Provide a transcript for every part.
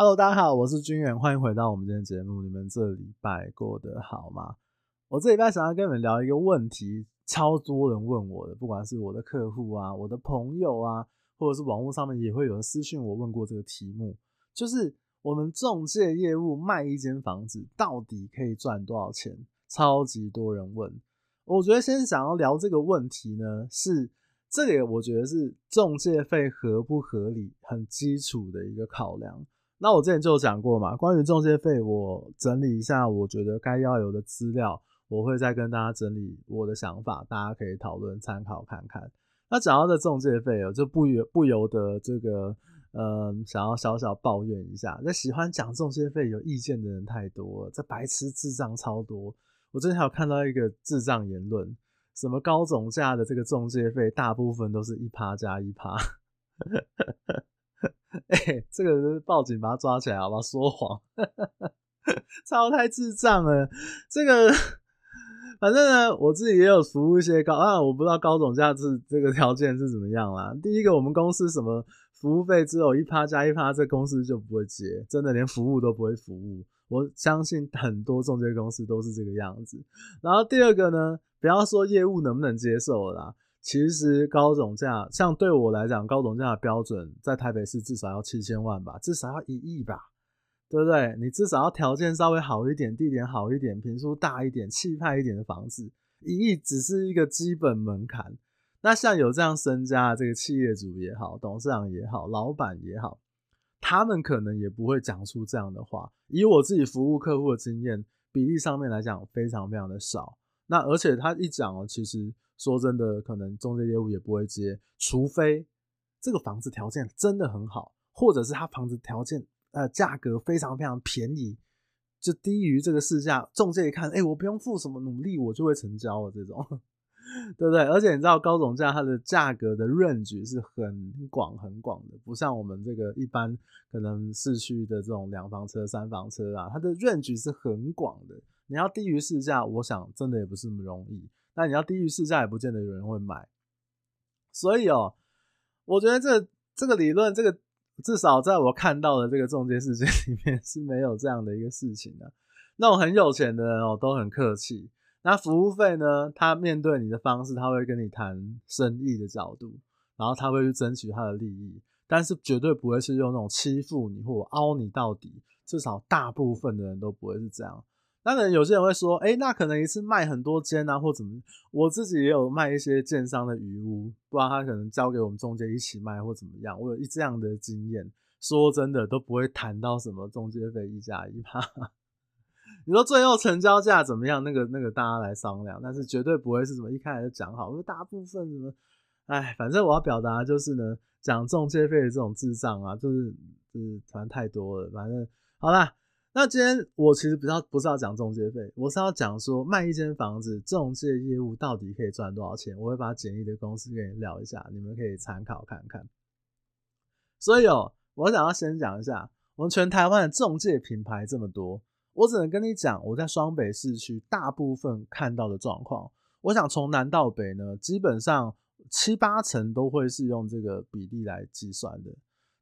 Hello，大家好，我是军远，欢迎回到我们今天节目。你们这礼拜过得好吗？我这礼拜想要跟你们聊一个问题，超多人问我的，不管是我的客户啊、我的朋友啊，或者是网络上面也会有人私信我问过这个题目，就是我们中介业务卖一间房子到底可以赚多少钱？超级多人问。我觉得先想要聊这个问题呢，是这个我觉得是中介费合不合理，很基础的一个考量。那我之前就有讲过嘛，关于中介费，我整理一下，我觉得该要有的资料，我会再跟大家整理我的想法，大家可以讨论参考看看。那讲到的中介费哦，就不由不由得这个，嗯，想要小小抱怨一下。那喜欢讲中介费有意见的人太多了，这白痴智障超多。我之前有看到一个智障言论，什么高总价的这个中介费，大部分都是一趴加一趴。哎、欸，这个是报警把他抓起来，好不好？说谎，超太智障了。这个，反正呢，我自己也有服务一些高啊，我不知道高总价是这个条件是怎么样啦。第一个，我们公司什么服务费只有一趴加一趴，这公司就不会接，真的连服务都不会服务。我相信很多中介公司都是这个样子。然后第二个呢，不要说业务能不能接受啦。其实高总价，像对我来讲，高总价的标准在台北市至少要七千万吧，至少要一亿吧，对不对？你至少要条件稍微好一点，地点好一点，坪数大一点，气派一点的房子，一亿只是一个基本门槛。那像有这样身家的这个企业主也好，董事长也好，老板也好，他们可能也不会讲出这样的话。以我自己服务客户的经验，比例上面来讲，非常非常的少。那而且他一讲哦，其实。说真的，可能中介业务也不会接，除非这个房子条件真的很好，或者是他房子条件呃价格非常非常便宜，就低于这个市价，中介一看，哎、我不用付什么努力，我就会成交了这种，对不对？而且你知道高总价它的价格的 range 是很广很广的，不像我们这个一般可能市区的这种两房车、三房车啊，它的 range 是很广的，你要低于市价，我想真的也不是那么容易。那你要低于市价，也不见得有人会买。所以哦，我觉得这这个理论，这个至少在我看到的这个中介世界里面 是没有这样的一个事情的。那种很有钱的人哦，都很客气。那服务费呢？他面对你的方式，他会跟你谈生意的角度，然后他会去争取他的利益，但是绝对不会是用那种欺负你或凹你到底。至少大部分的人都不会是这样。当然，有些人会说：“哎、那可能一次卖很多间啊，或怎么？”我自己也有卖一些建商的余屋，不然他可能交给我们中介一起卖或怎么样。我有一这样的经验，说真的都不会谈到什么中介费一加一趴。你说最后成交价怎么样？那个那个大家来商量，但是绝对不会是什么一开始就讲好。因为大部分什么，哎，反正我要表达就是呢，讲中介费的这种智障啊，就是就是反正太多了。反正好啦。那今天我其实不要不是要讲中介费，我是要讲说卖一间房子，中介业务到底可以赚多少钱？我会把简易的公司给你聊一下，你们可以参考看看。所以哦，我想要先讲一下，我们全台湾的中介品牌这么多，我只能跟你讲我在双北市区大部分看到的状况。我想从南到北呢，基本上七八成都会是用这个比例来计算的。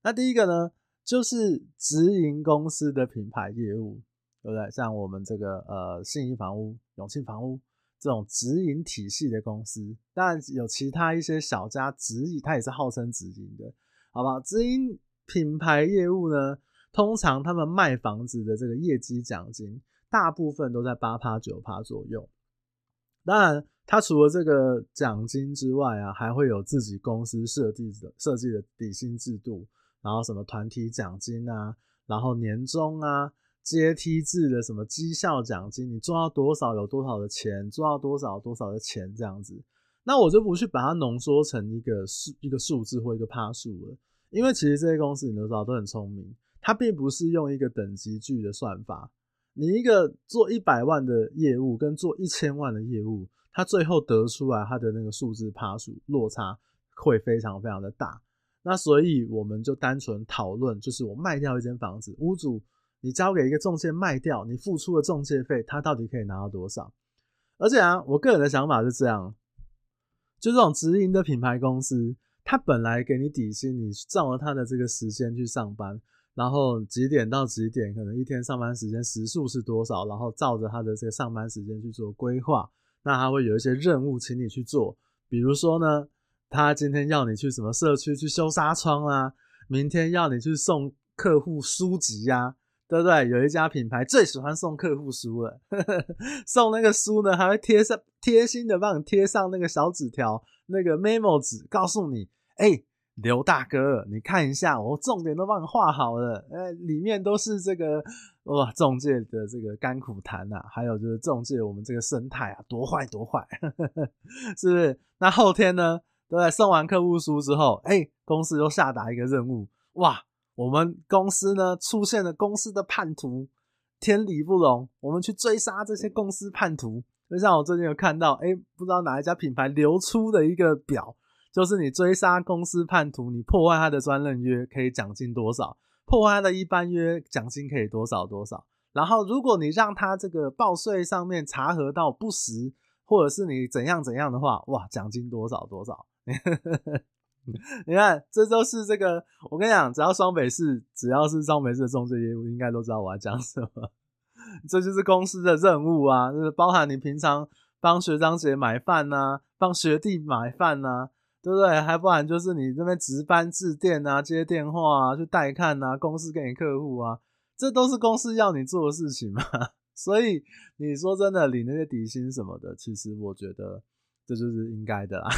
那第一个呢？就是直营公司的品牌业务，对不对？像我们这个呃信义房屋、永庆房屋这种直营体系的公司，当然有其他一些小家直营，它也是号称直营的，好吧？直营品牌业务呢，通常他们卖房子的这个业绩奖金，大部分都在八趴九趴左右。当然，它除了这个奖金之外啊，还会有自己公司设计的设计的底薪制度。然后什么团体奖金啊，然后年终啊，阶梯制的什么绩效奖金，你做到多少有多少的钱，做到多少多少的钱这样子。那我就不去把它浓缩成一个数一个数字或一个趴数了，因为其实这些公司你都知道都很聪明，它并不是用一个等级句的算法。你一个做一百万的业务跟做一千万的业务，它最后得出来它的那个数字趴数落差会非常非常的大。那所以我们就单纯讨论，就是我卖掉一间房子，屋主你交给一个中介卖掉，你付出的中介费，他到底可以拿到多少？而且啊，我个人的想法是这样，就这种直营的品牌公司，他本来给你底薪，你照了他的这个时间去上班，然后几点到几点，可能一天上班时间时数是多少，然后照着他的这个上班时间去做规划。那他会有一些任务请你去做，比如说呢，他今天要你去什么社区去修纱窗啊，明天要你去送客户书籍呀、啊，对不对？有一家品牌最喜欢送客户书了，送那个书呢，还会贴上贴心的帮你贴上那个小纸条，那个 memo 纸，告诉你，哎、刘大哥，你看一下，我重点都帮你画好了，呃，里面都是这个哇，中介的这个甘苦谈呐，还有就是中介我们这个生态啊，多坏多坏，是不是？那后天呢，对不对？送完客户书之后，哎、公司又下达一个任务，哇，我们公司呢出现了公司的叛徒，天理不容，我们去追杀这些公司叛徒。就像我最近有看到，哎、不知道哪一家品牌流出的一个表。就是你追杀公司叛徒，你破坏他的专任约可以奖金多少？破坏他的一般约奖金可以多少多少？然后如果你让他这个报税上面查核到不实，或者是你怎样怎样的话，哇，奖金多少多少？你看，这都是这个。我跟你讲，只要双北市，只要是双北市的中介业务，应该都知道我要讲什么。这就是公司的任务啊，就是包含你平常帮学长姐买饭呐、啊，帮学弟买饭呐、啊。对不对？还不然就是你这边值班致电啊，接电话啊，去带看啊，公司给你客户啊，这都是公司要你做的事情嘛。所以你说真的，领那些底薪什么的，其实我觉得这就是应该的啦。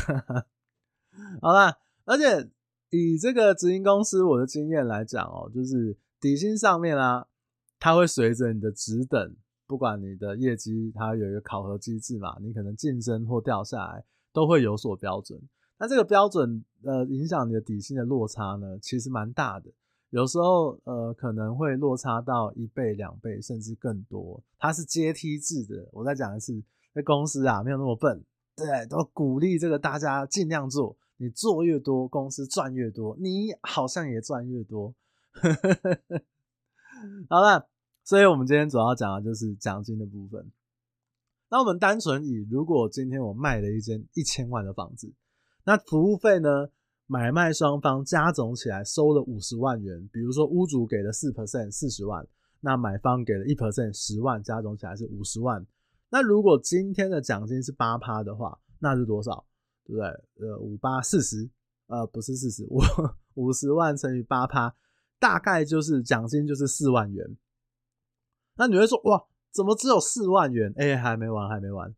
好啦，而且以这个直营公司我的经验来讲哦，就是底薪上面啊，它会随着你的职等，不管你的业绩，它有一个考核机制嘛，你可能晋升或掉下来，都会有所标准。那这个标准呃，影响你的底薪的落差呢，其实蛮大的。有时候呃，可能会落差到一倍、两倍，甚至更多。它是阶梯制的。我再讲一次，那公司啊，没有那么笨，对，都鼓励这个大家尽量做。你做越多，公司赚越多，你好像也赚越多。好了，所以我们今天主要讲的就是奖金的部分。那我们单纯以，如果今天我卖了一间一千万的房子。那服务费呢？买卖双方加总起来收了五十万元。比如说屋主给了四 percent 四十万，那买方给了一 percent 十万，加总起来是五十万。那如果今天的奖金是八趴的话，那是多少？对不对？呃，五八四十，呃，不是四十五，五十万乘以八趴，大概就是奖金就是四万元。那你会说哇，怎么只有四万元？哎、还没完，还没完。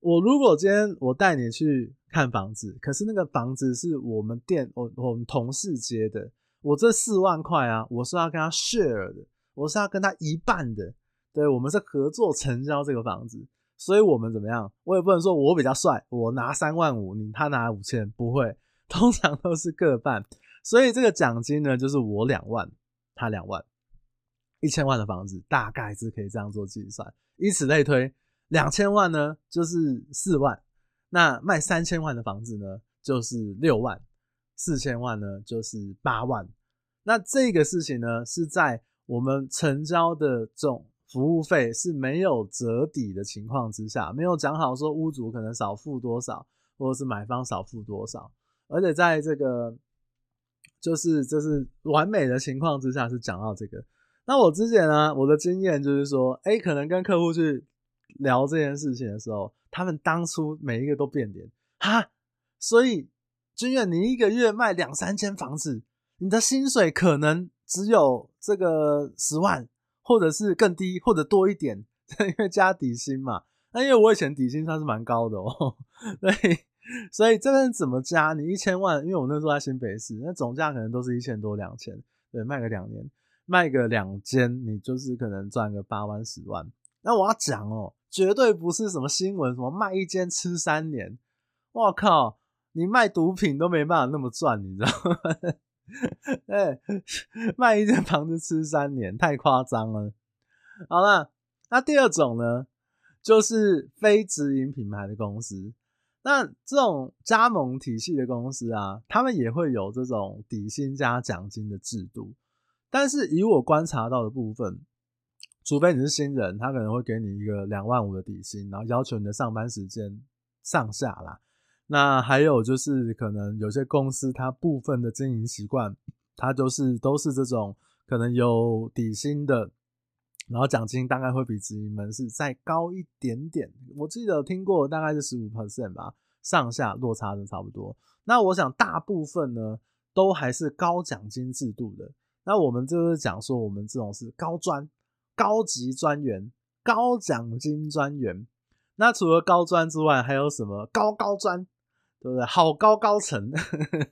我如果今天我带你去。看房子，可是那个房子是我们店我我们同事接的，我这四万块啊，我是要跟他 share 的，我是要跟他一半的，对，我们是合作成交这个房子，所以我们怎么样？我也不能说我比较帅，我拿三万五，你他拿五千，不会，通常都是各半，所以这个奖金呢，就是我两万，他两万，一千万的房子大概是可以这样做计算，以此类推，两千万呢就是四万。那卖三千万的房子呢，就是六万；四千万呢，就是八万。那这个事情呢，是在我们成交的总服务费是没有折抵的情况之下，没有讲好说屋主可能少付多少，或者是买方少付多少，而且在这个就是就是完美的情况之下是讲到这个。那我之前呢，我的经验就是说，哎，可能跟客户去聊这件事情的时候。他们当初每一个都变脸哈，所以君远，你一个月卖两三间房子，你的薪水可能只有这个十万，或者是更低，或者多一点，因为加底薪嘛。那因为我以前底薪算是蛮高的哦，对，所以这边怎么加？你一千万，因为我那时候在新北市，那总价可能都是一千多两千，对，卖个两年，卖个两间，你就是可能赚个八万十万。那我要讲哦。绝对不是什么新闻，什么卖一间吃三年，我靠，你卖毒品都没办法那么赚，你知道吗？哎，卖一间房子吃三年，太夸张了。好了，那第二种呢，就是非直营品牌的公司。那这种加盟体系的公司啊，他们也会有这种底薪加奖金的制度，但是以我观察到的部分。除非你是新人，他可能会给你一个两万五的底薪，然后要求你的上班时间上下啦。那还有就是，可能有些公司它部分的经营习惯，它就是都是这种可能有底薪的，然后奖金大概会比直营门市再高一点点。我记得听过大概是十五 percent 吧，上下落差的差不多。那我想大部分呢都还是高奖金制度的。那我们就是讲说，我们这种是高专、高级专员、高奖金专员。那除了高专之外，还有什么高高专，对不对？好高高层，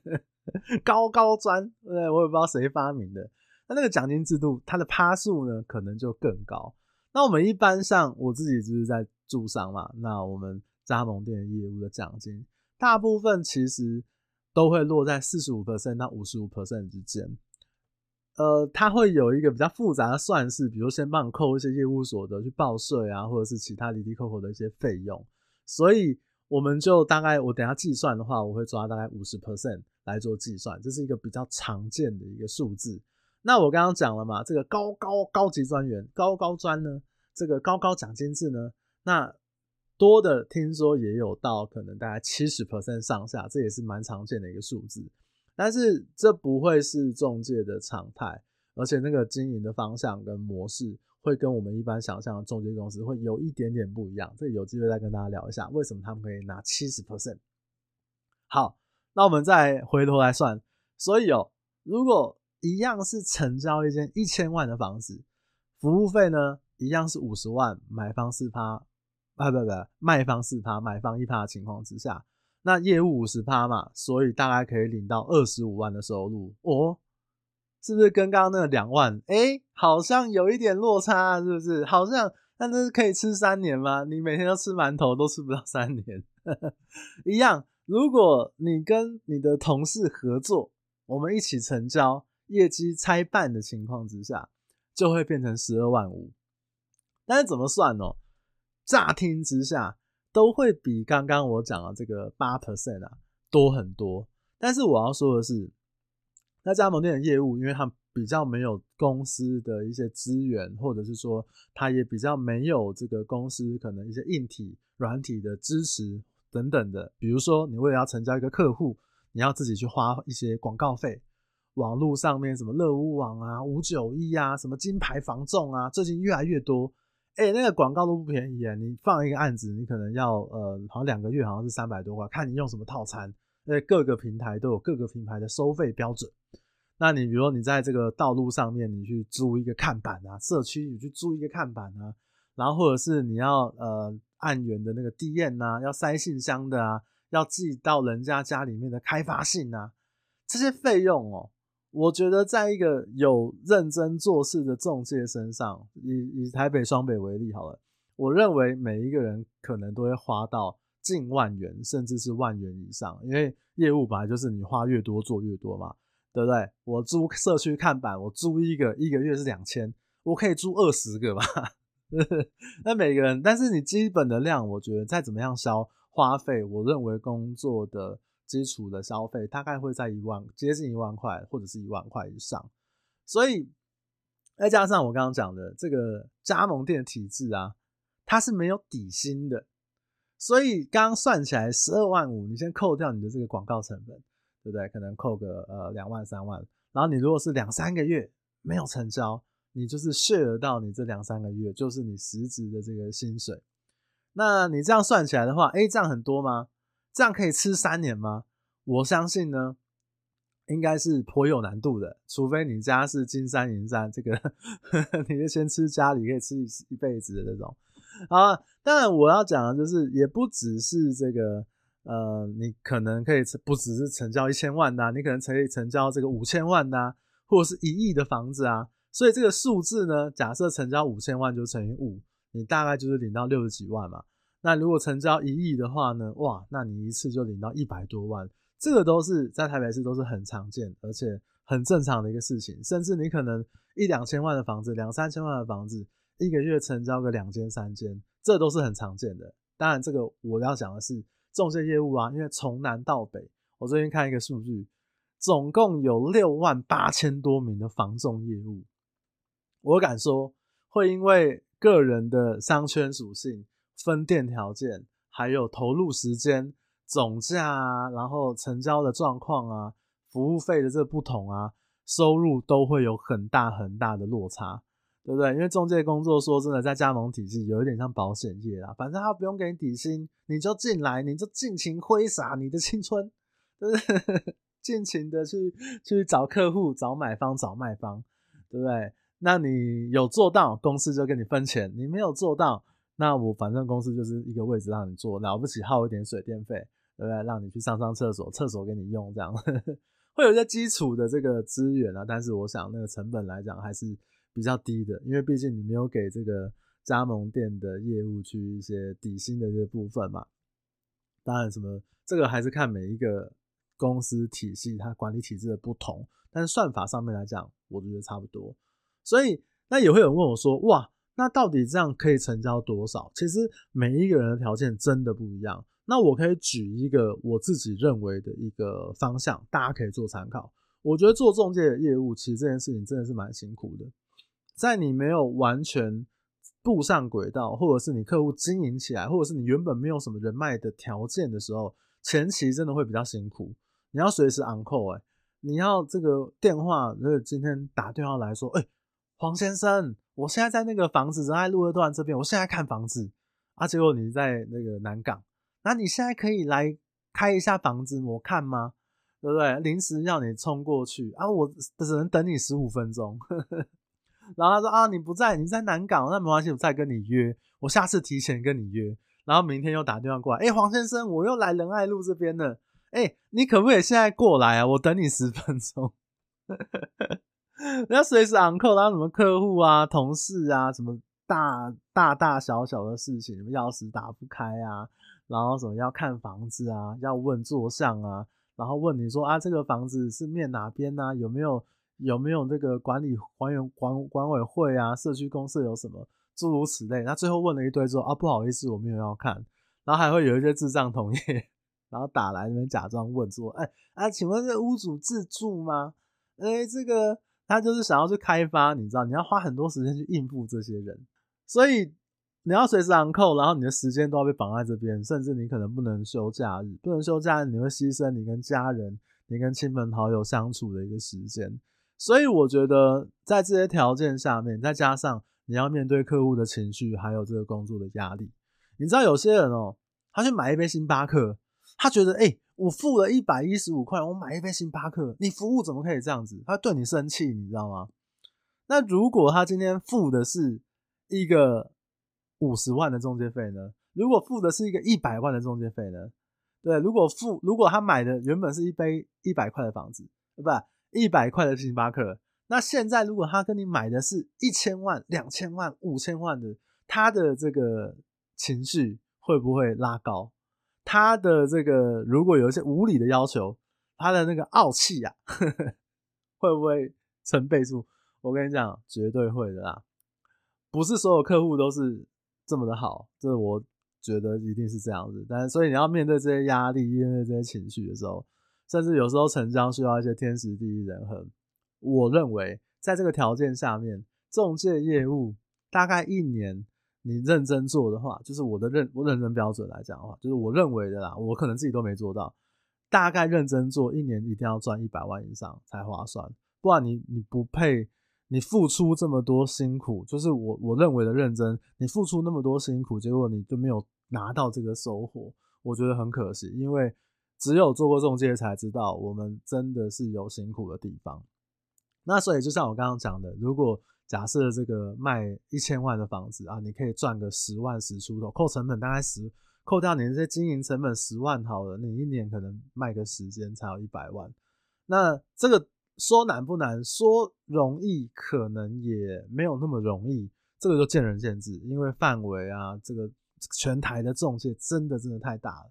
高高专，对不对？我也不知道谁发明的。那那个奖金制度，它的趴数呢，可能就更高。那我们一般上，我自己就是在驻商嘛。那我们加盟店业务的奖金，大部分其实都会落在四十五 percent 到五十五 percent 之间。呃，它会有一个比较复杂的算式，比如先帮你扣一些业务所得去报税啊，或者是其他哩哩扣扣的一些费用，所以我们就大概我等下计算的话，我会抓大概五十 percent 来做计算，这是一个比较常见的一个数字。那我刚刚讲了嘛，这个高高高级专员、高高专呢，这个高高奖金制呢，那多的听说也有到可能大概七十 percent 上下，这也是蛮常见的一个数字。但是这不会是中介的常态，而且那个经营的方向跟模式会跟我们一般想象的中介公司会有一点点不一样。这有机会再跟大家聊一下，为什么他们可以拿七十 percent。好，那我们再回头来算，所以哦，如果一样是成交一间一千万的房子，服务费呢一样是五十万，买方四趴，啊不不不，卖方四趴，买方一趴的情况之下。那业务五十趴嘛，所以大概可以领到二十五万的收入哦，是不是跟刚刚那个两万？哎、好像有一点落差，是不是？好像那是可以吃三年吗？你每天都吃馒头，都吃不到三年，一样。如果你跟你的同事合作，我们一起成交，业绩拆半的情况之下，就会变成十二万五。但是怎么算呢？乍听之下。都会比刚刚我讲的这个八 percent 啊多很多，但是我要说的是，那加盟店的业务，因为它比较没有公司的一些资源，或者是说它也比较没有这个公司可能一些硬体、软体的支持等等的。比如说，你为了要成交一个客户，你要自己去花一些广告费，网络上面什么乐屋网啊、五九一啊、什么金牌房仲啊，最近越来越多。哎、那个广告都不便宜啊！你放一个案子，你可能要呃，好像两个月好像是三百多块，看你用什么套餐。在各个平台都有各个品牌的收费标准。那你比如说你在这个道路上面，你去租一个看板啊，社区你去租一个看板啊，然后或者是你要呃按源的那个 DM 啊，要塞信箱的啊，要寄到人家家里面的开发信啊，这些费用哦。我觉得，在一个有认真做事的中介身上，以以台北双北为例好了，我认为每一个人可能都会花到近万元，甚至是万元以上。因为业务本来就是你花越多做越多嘛，对不对？我租社区看板，我租一个一个月是两千，我可以租二十个吧？那每个人，但是你基本的量，我觉得再怎么样消花费，我认为工作的。基础的消费大概会在一万，接近一万块，或者是一万块以上，所以再加上我刚刚讲的这个加盟店的体制啊，它是没有底薪的，所以刚算起来十二万五，你先扣掉你的这个广告成本，对不对？可能扣个呃两万三万，然后你如果是两三个月没有成交，你就是 share 到你这两三个月就是你实质的这个薪水，那你这样算起来的话，哎，这样很多吗？这样可以吃三年吗？我相信呢，应该是颇有难度的。除非你家是金山银山，这个呵 呵你就先吃家里可以吃一一辈子的这种。啊，当然我要讲的就是，也不只是这个，呃，你可能可以不只是成交一千万呐、你可能可以成交这个五千万呐、或者是一亿的房子啊。所以这个数字呢，假设成交五千万就乘以五，你大概就是领到六十几万嘛。那如果成交一亿的话呢？哇，那你一次就领到一百多万，这个都是在台北市都是很常见，而且很正常的一个事情。甚至你可能一两千万的房子，两三千万的房子，一个月成交个两间三间，这都是很常见的。当然，这个我要讲的是中介业务啊，因为从南到北，我最近看一个数据，总共有六万八千多名的房仲业务。我敢说，会因为个人的商圈属性。分店条件，还有投入时间、总价啊，然后成交的状况啊，服务费的这个不同啊，收入都会有很大很大的落差，对不对？因为中介工作说真的，在加盟体系有一点像保险业啦，反正他不用给你底薪，你就进来，你就尽情挥洒你的青春，对不对？尽情的去去找客户、找买方、找卖方，对不对？那你有做到，公司就跟你分钱；你没有做到，那我反正公司就是一个位置让你坐，了不起耗一点水电费，对不对？让你去上上厕所，厕所给你用，这样 会有一些基础的这个资源啊。但是我想那个成本来讲还是比较低的，因为毕竟你没有给这个加盟店的业务去一些底薪的这部分嘛。当然，什么这个还是看每一个公司体系它管理体制的不同，但是算法上面来讲，我觉得差不多。所以，那也会有人问我说：“哇，那到底这样可以成交多少？”其实每一个人的条件真的不一样。那我可以举一个我自己认为的一个方向，大家可以做参考。我觉得做中介的业务，其实这件事情真的是蛮辛苦的。在你没有完全步上轨道，或者是你客户经营起来，或者是你原本没有什么人脉的条件的时候，前期真的会比较辛苦。你要随时 on call，哎，你要这个电话，如果今天打电话来说，哎。黄先生，我现在在那个房子，仁爱路二段这边，我现在看房子啊。结果你在那个南港，那你现在可以来开一下房子，我看吗？对不对？临时要你冲过去啊，我只能等你十五分钟。呵呵然后他说啊，你不在，你在南港，那没关系，我再跟你约，我下次提前跟你约。然后明天又打电话过来，哎，黄先生，我又来仁爱路这边了，哎，你可不可以现在过来啊？我等你十分钟。人家随时 on call，然后什么客户啊、同事啊，什么大大大小小的事情，什么钥匙打不开啊，然后什么要看房子啊，要问坐向啊，然后问你说啊，这个房子是面哪边啊？有没有有没有那个管理还原管管委会啊？社区公社有什么？诸如此类。那最后问了一堆之后啊，不好意思，我没有要看。然后还会有一些智障同业，然后打来那边假装问说，哎啊，请问这屋主自住吗？哎，这个。他就是想要去开发，你知道，你要花很多时间去应付这些人，所以你要随时昂扣然后你的时间都要被绑在这边，甚至你可能不能休假日，不能休假日，你会牺牲你跟家人、你跟亲朋好友相处的一个时间。所以我觉得在这些条件下面，再加上你要面对客户的情绪，还有这个工作的压力，你知道有些人哦，他去买一杯星巴克，他觉得哎。我付了一百一十五块，我买一杯星巴克，你服务怎么可以这样子？他对你生气，你知道吗？那如果他今天付的是一个五十万的中介费呢？如果付的是一个一百万的中介费呢？对，如果付，如果他买的原本是一杯一百块的房子，对吧？一百块的星巴克，那现在如果他跟你买的是一千万、两千万、五千万的，他的这个情绪会不会拉高？他的这个如果有一些无理的要求，他的那个傲气啊，会不会成倍数？我跟你讲，绝对会的啦。不是所有客户都是这么的好，这我觉得一定是这样子。但是，所以你要面对这些压力，面对这些情绪的时候，甚至有时候成交需要一些天时地利人和。我认为，在这个条件下面，中介业务大概一年。你认真做的话，就是我的认我认真标准来讲的话，就是我认为的啦。我可能自己都没做到，大概认真做一年一定要赚一百万以上才划算，不然你你不配，你付出这么多辛苦，就是我我认为的认真，你付出那么多辛苦，结果你就没有拿到这个收获，我觉得很可惜。因为只有做过中介才知道，我们真的是有辛苦的地方。那所以就像我刚刚讲的，如果假设这个卖一千万的房子啊，你可以赚个十万十出头，扣成本大概十，扣掉你这些经营成本十万好了，你一年可能卖个时间才有一百万。那这个说难不难，说容易可能也没有那么容易，这个就见仁见智，因为范围啊，这个全台的中介真的真的太大了，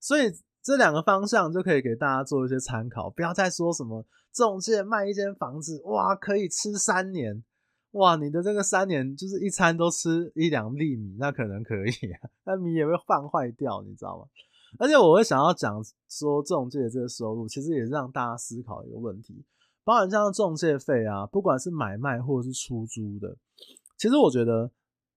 所以这两个方向就可以给大家做一些参考，不要再说什么中介卖一间房子哇可以吃三年。哇，你的这个三年就是一餐都吃一两粒米，那可能可以啊，那米也会放坏掉，你知道吗？而且我会想要讲说，中介这个收入，其实也是让大家思考一个问题，包含像中介费啊，不管是买卖或者是出租的，其实我觉得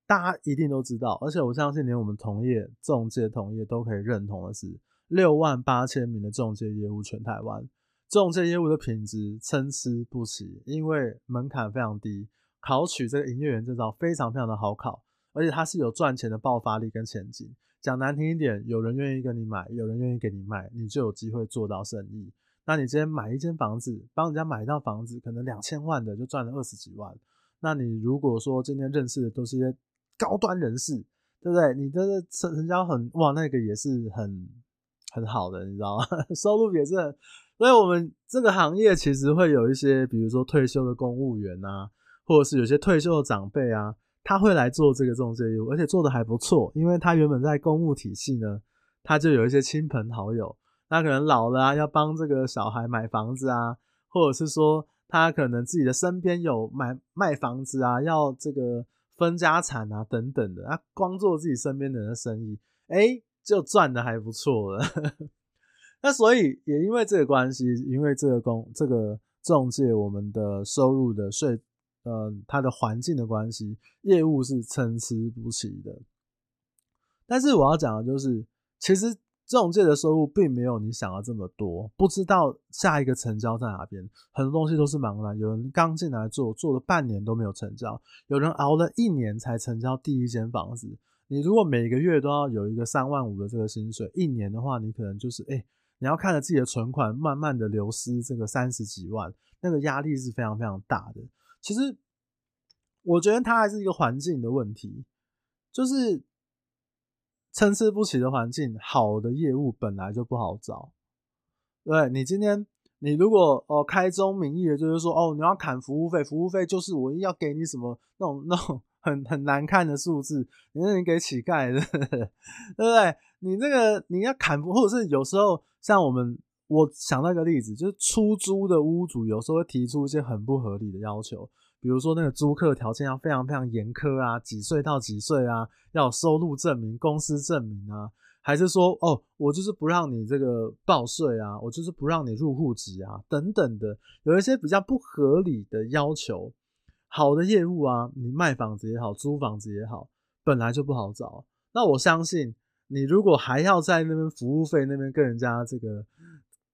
大家一定都知道，而且我相信连我们同业中介同业都可以认同的是，六万八千名的中介业务全台湾，中介业务的品质参差不齐，因为门槛非常低，考取这个营业员证照非常非常的好考，而且它是有赚钱的爆发力跟前景。讲难听一点，有人愿意跟你买，有人愿意给你卖，你就有机会做到生意。那你今天买一间房子，帮人家买一套房子，可能两千万的就赚了二十几万。那你如果说今天认识的都是一些高端人士，对不对？你的成成交很哇，那个也是很很好的，你知道吗？收入也是。所以我们这个行业其实会有一些，比如说退休的公务员啊，或者是有些退休的长辈啊，他会来做这个中介业务，而且做的还不错，因为他原本在公务体系呢，他就有一些亲朋好友。他可能老了啊，要帮这个小孩买房子啊，或者是说他可能自己的身边有买卖房子啊，要这个分家产啊等等的，他光做自己身边的人的生意，哎，就赚的还不错了。那所以也因为这个关系，因为这个工这个中介我们的收入的税，呃，它的环境的关系，业务是参差不齐的。但是我要讲的就是，其实。中介的收入并没有你想的这么多，不知道下一个成交在哪边，很多东西都是茫然。有人刚进来做，做了半年都没有成交；有人熬了一年才成交第一间房子。你如果每个月都要有一个三万五的这个薪水，一年的话，你可能就是哎、你要看着自己的存款慢慢的流失，这个三十几万，那个压力是非常非常大的。其实，我觉得它还是一个环境的问题，就是。参差不齐的环境，好的业务本来就不好找。对，你今天，你如果哦开宗明义的就是说哦你要砍服务费，服务费就是我要给你什么那种那种很很难看的数字，你那你给乞丐的，对不对？你那个你要砍，或者是有时候像我们，我想到一个例子，就是出租的屋主有时候会提出一些很不合理的要求。比如说那个租客条件要非常非常严苛啊，几岁到几岁啊，要有收入证明、公司证明啊，还是说哦，我就是不让你这个报税啊，我就是不让你入户籍啊，等等的，有一些比较不合理的要求。好的业务啊，你卖房子也好，租房子也好，本来就不好找。那我相信你如果还要在那边服务费那边跟人家这个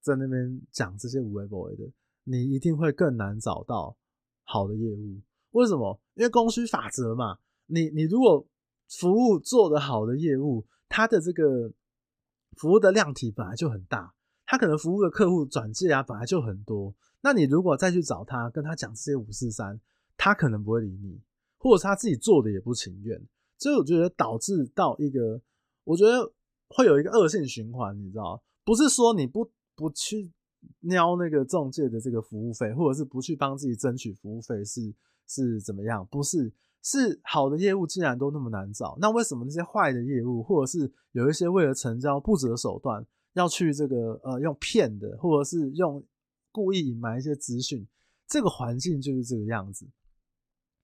在那边讲这些无谓不谓的，你一定会更难找到。好的业务，为什么？因为供需法则嘛。你你如果服务做得好的业务，它的这个服务的量体本来就很大，他可能服务的客户转介啊本来就很多。那你如果再去找他，跟他讲这些五四三，他可能不会理你，或者是他自己做的也不情愿。所以我觉得导致到一个，我觉得会有一个恶性循环，你知道？不是说你不不去。瞄那个中介的这个服务费，或者是不去帮自己争取服务费，是是怎么样？不是，是好的业务既然都那么难找，那为什么那些坏的业务，或者是有一些为了成交不择手段要去这个呃用骗的，或者是用故意隐瞒一些资讯，这个环境就是这个样子。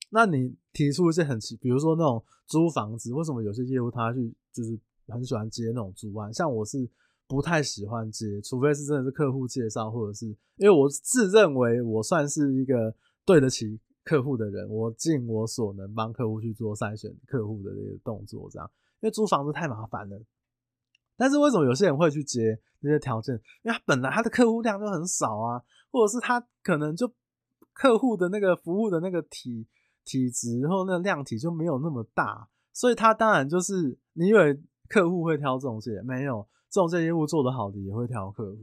那你提出一些很奇，比如说那种租房子，为什么有些业务他去就是很喜欢接那种租案？像我是。不太喜欢接，除非是真的是客户介绍，或者是因为我自认为我算是一个对得起客户的人，我尽我所能帮客户去做筛选客户的这个动作，这样。因为租房子太麻烦了，但是为什么有些人会去接这些条件？因为他本来他的客户量就很少啊，或者是他可能就客户的那个服务的那个体体质或那个量体就没有那么大，所以他当然就是你以为客户会挑中介，没有。仲介业务做得好的也会挑客户，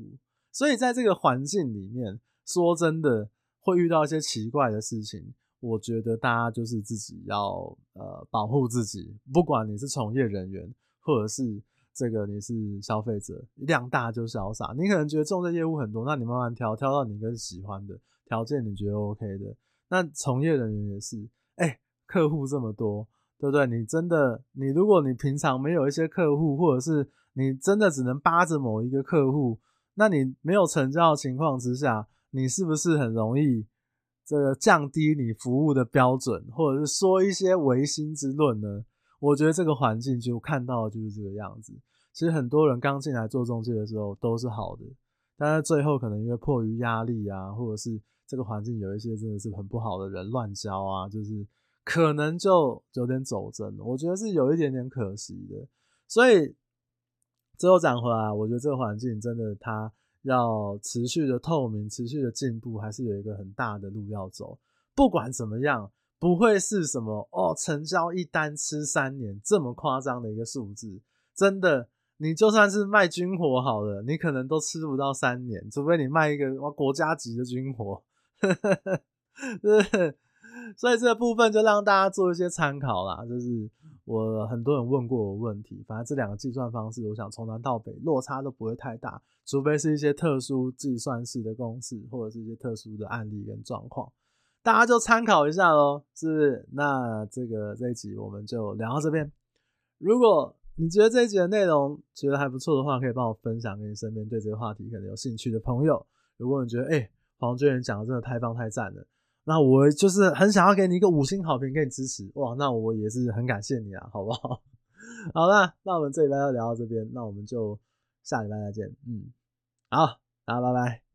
所以在这个环境里面，说真的会遇到一些奇怪的事情。我觉得大家就是自己要呃保护自己，不管你是从业人员，或者是这个你是消费者，量大就潇洒。你可能觉得仲介业务很多，那你慢慢挑，挑到你更喜欢的条件，你觉得 OK 的。那从业人员也是，哎、客户这么多，对不对？你真的，你如果你平常没有一些客户，或者是你真的只能扒着某一个客户，那你没有成交的情况之下，你是不是很容易这个降低你服务的标准，或者是说一些违心之论呢？我觉得这个环境就看到就是这个样子。其实很多人刚进来做中介的时候都是好的，但是最后可能因为迫于压力啊，或者是这个环境有一些真的是很不好的人乱交啊，就是可能就有点走针。我觉得是有一点点可惜的，所以。最后讲回来，我觉得这个环境真的，它要持续的透明、持续的进步，还是有一个很大的路要走。不管怎么样，不会是什么哦，成交一单吃三年这么夸张的一个数字。真的，你就算是卖军火好了，你可能都吃不到三年，除非你卖一个哇国家级的军火。对，所以这个部分就让大家做一些参考啦。就是我很多人问过我问题，反正这两个计算方式，我想从南到北落差都不会太大，除非是一些特殊计算式的公式，或者是一些特殊的案例跟状况，大家就参考一下喽。是不是？那这个这一集我们就聊到这边。如果你觉得这一集的内容觉得还不错的话，可以帮我分享给你身边对这个话题可能有兴趣的朋友。如果你觉得哎，黄俊远讲的真的太棒太赞了。那我就是很想要给你一个五星好评，给你支持哇！那我也是很感谢你啊，好不好？好了，那我们这礼拜就聊到这边，那我们就下礼拜再见。嗯，好，大家拜拜。